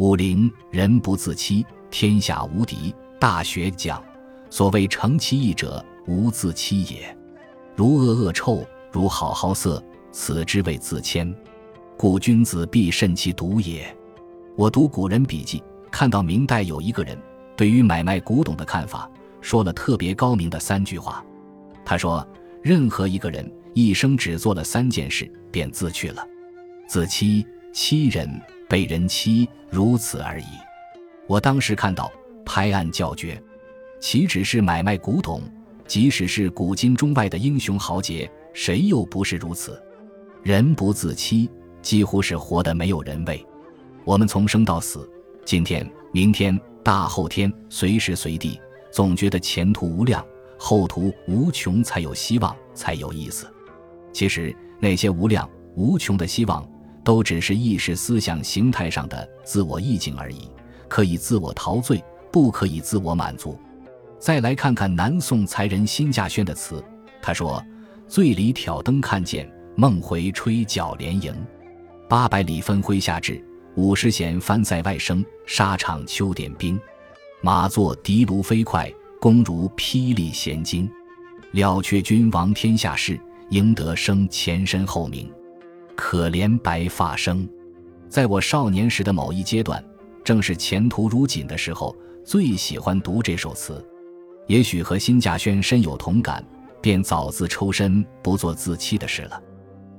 武陵人不自欺，天下无敌。大学讲，所谓诚其意者，无自欺也。如恶恶臭，如好好色，此之谓自谦。故君子必慎其独也。我读古人笔记，看到明代有一个人对于买卖古董的看法，说了特别高明的三句话。他说：任何一个人一生只做了三件事，便自去了。自欺、欺人、被人欺，如此而已。我当时看到，拍案叫绝。岂止是买卖古董，即使是古今中外的英雄豪杰，谁又不是如此？人不自欺。几乎是活得没有人味。我们从生到死，今天、明天、大后天，随时随地，总觉得前途无量，后途无穷，才有希望，才有意思。其实那些无量无穷的希望，都只是意识思想形态上的自我意境而已，可以自我陶醉，不可以自我满足。再来看看南宋才人辛稼轩的词，他说：“醉里挑灯看剑，梦回吹角连营。”八百里分麾下炙，五十弦翻塞外声。沙场秋点兵，马作的卢飞快，弓如霹雳弦惊。了却君王天下事，赢得生前身后名。可怜白发生。在我少年时的某一阶段，正是前途如锦的时候，最喜欢读这首词。也许和辛稼轩深有同感，便早自抽身，不做自欺的事了。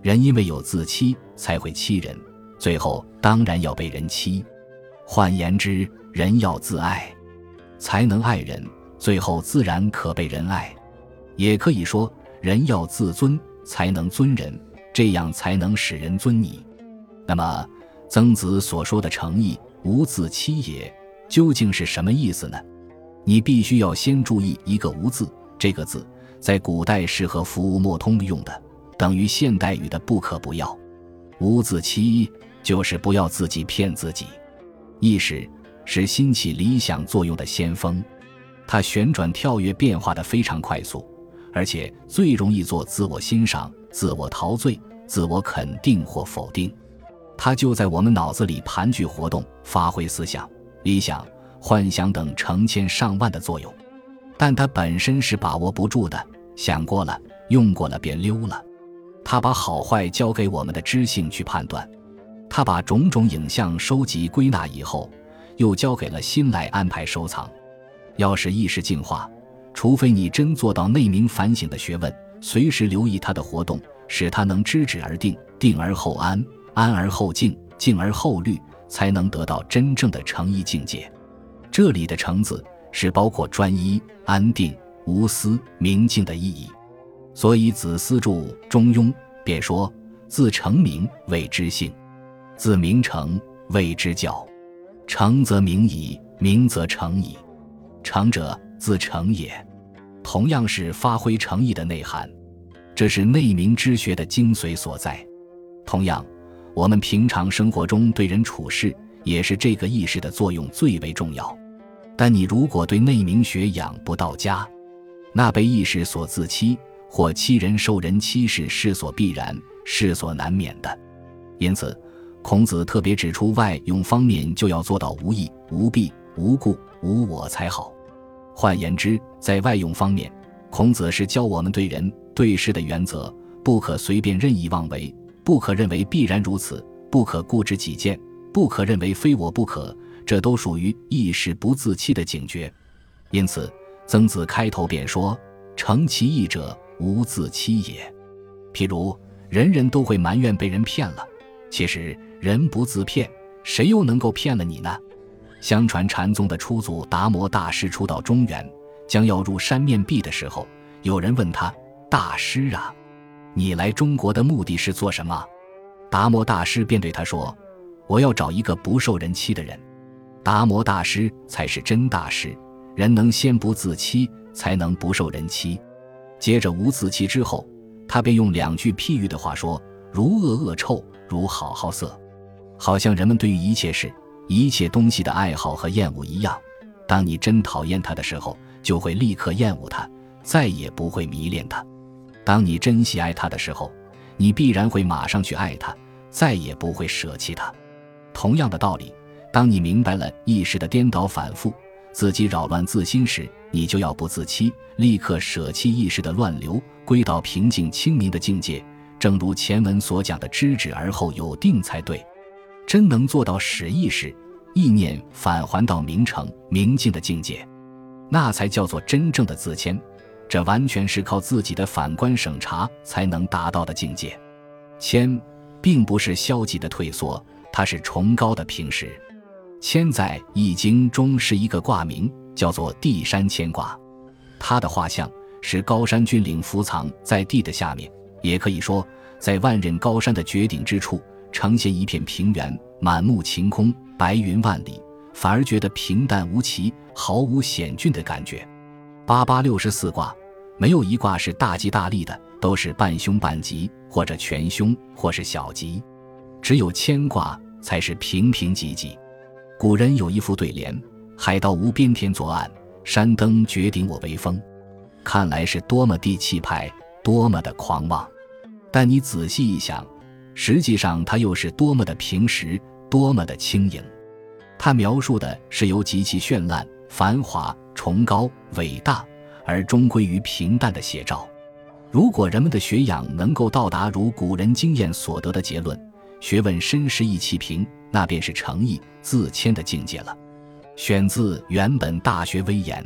人因为有自欺，才会欺人，最后当然要被人欺。换言之，人要自爱，才能爱人，最后自然可被人爱。也可以说，人要自尊，才能尊人，这样才能使人尊你。那么，曾子所说的诚意无自欺也，究竟是什么意思呢？你必须要先注意一个“无”字，这个字在古代是和服务莫通用的。等于现代语的不可不要，无自欺就是不要自己骗自己。意识是兴起理想作用的先锋，它旋转跳跃变化的非常快速，而且最容易做自我欣赏、自我陶醉、自我肯定或否定。它就在我们脑子里盘踞活动，发挥思想、理想、幻想等成千上万的作用。但它本身是把握不住的，想过了、用过了便溜了。它把好坏交给我们的知性去判断，它把种种影像收集归纳以后，又交给了心来安排收藏。要使意识净化，除非你真做到内明反省的学问，随时留意他的活动，使他能知止而定，定而后安，安而后静，静而后虑，才能得到真正的诚意境界。这里的“诚”字是包括专一、安定、无私、明净的意义。所以子思著《中庸》，便说：“自成名谓之性，自名成谓之教。成则名矣，名则成矣。成者自成也。”同样是发挥诚意的内涵，这是内明之学的精髓所在。同样，我们平常生活中对人处事，也是这个意识的作用最为重要。但你如果对内明学养不到家，那被意识所自欺。或欺人受人欺是势所必然，势所难免的。因此，孔子特别指出，外用方面就要做到无义、无弊、无故、无我才好。换言之，在外用方面，孔子是教我们对人对事的原则，不可随便任意妄为，不可认为必然如此，不可固执己见，不可认为非我不可。这都属于意识不自欺的警觉。因此，曾子开头便说：“诚其意者。”无自欺也。譬如，人人都会埋怨被人骗了，其实人不自骗，谁又能够骗了你呢？相传禅宗的初祖达摩大师初到中原，将要入山面壁的时候，有人问他：“大师啊，你来中国的目的是做什么？”达摩大师便对他说：“我要找一个不受人欺的人。”达摩大师才是真大师，人能先不自欺，才能不受人欺。接着无自欺之后，他便用两句譬喻的话说：“如恶恶臭，如好好色。”好像人们对于一切事、一切东西的爱好和厌恶一样。当你真讨厌他的时候，就会立刻厌恶他，再也不会迷恋他；当你真喜爱他的时候，你必然会马上去爱他，再也不会舍弃他。同样的道理，当你明白了意识的颠倒反复，自己扰乱自心时，你就要不自欺，立刻舍弃意识的乱流，归到平静清明的境界。正如前文所讲的，知止而后有定才对。真能做到使意识、意念返还到明澄明净的境界，那才叫做真正的自谦。这完全是靠自己的反观省察才能达到的境界。谦，并不是消极的退缩，它是崇高的平实。谦在《易经》中是一个卦名，叫做地山谦卦。它的画像是高山峻岭伏藏在地的下面，也可以说在万仞高山的绝顶之处，呈现一片平原，满目晴空，白云万里，反而觉得平淡无奇，毫无险峻的感觉。八八六十四卦。没有一卦是大吉大利的，都是半凶半吉，或者全凶，或是小吉。只有谦卦才是平平吉吉。古人有一副对联：“海到无边天作岸，山登绝顶我为峰。”看来是多么地气派，多么的狂妄。但你仔细一想，实际上它又是多么的平实，多么的轻盈。它描述的是由极其绚烂、繁华、崇高、伟大。而终归于平淡的写照。如果人们的学养能够到达如古人经验所得的结论，学问深实意气平，那便是诚意自谦的境界了。选自《原本大学微言》。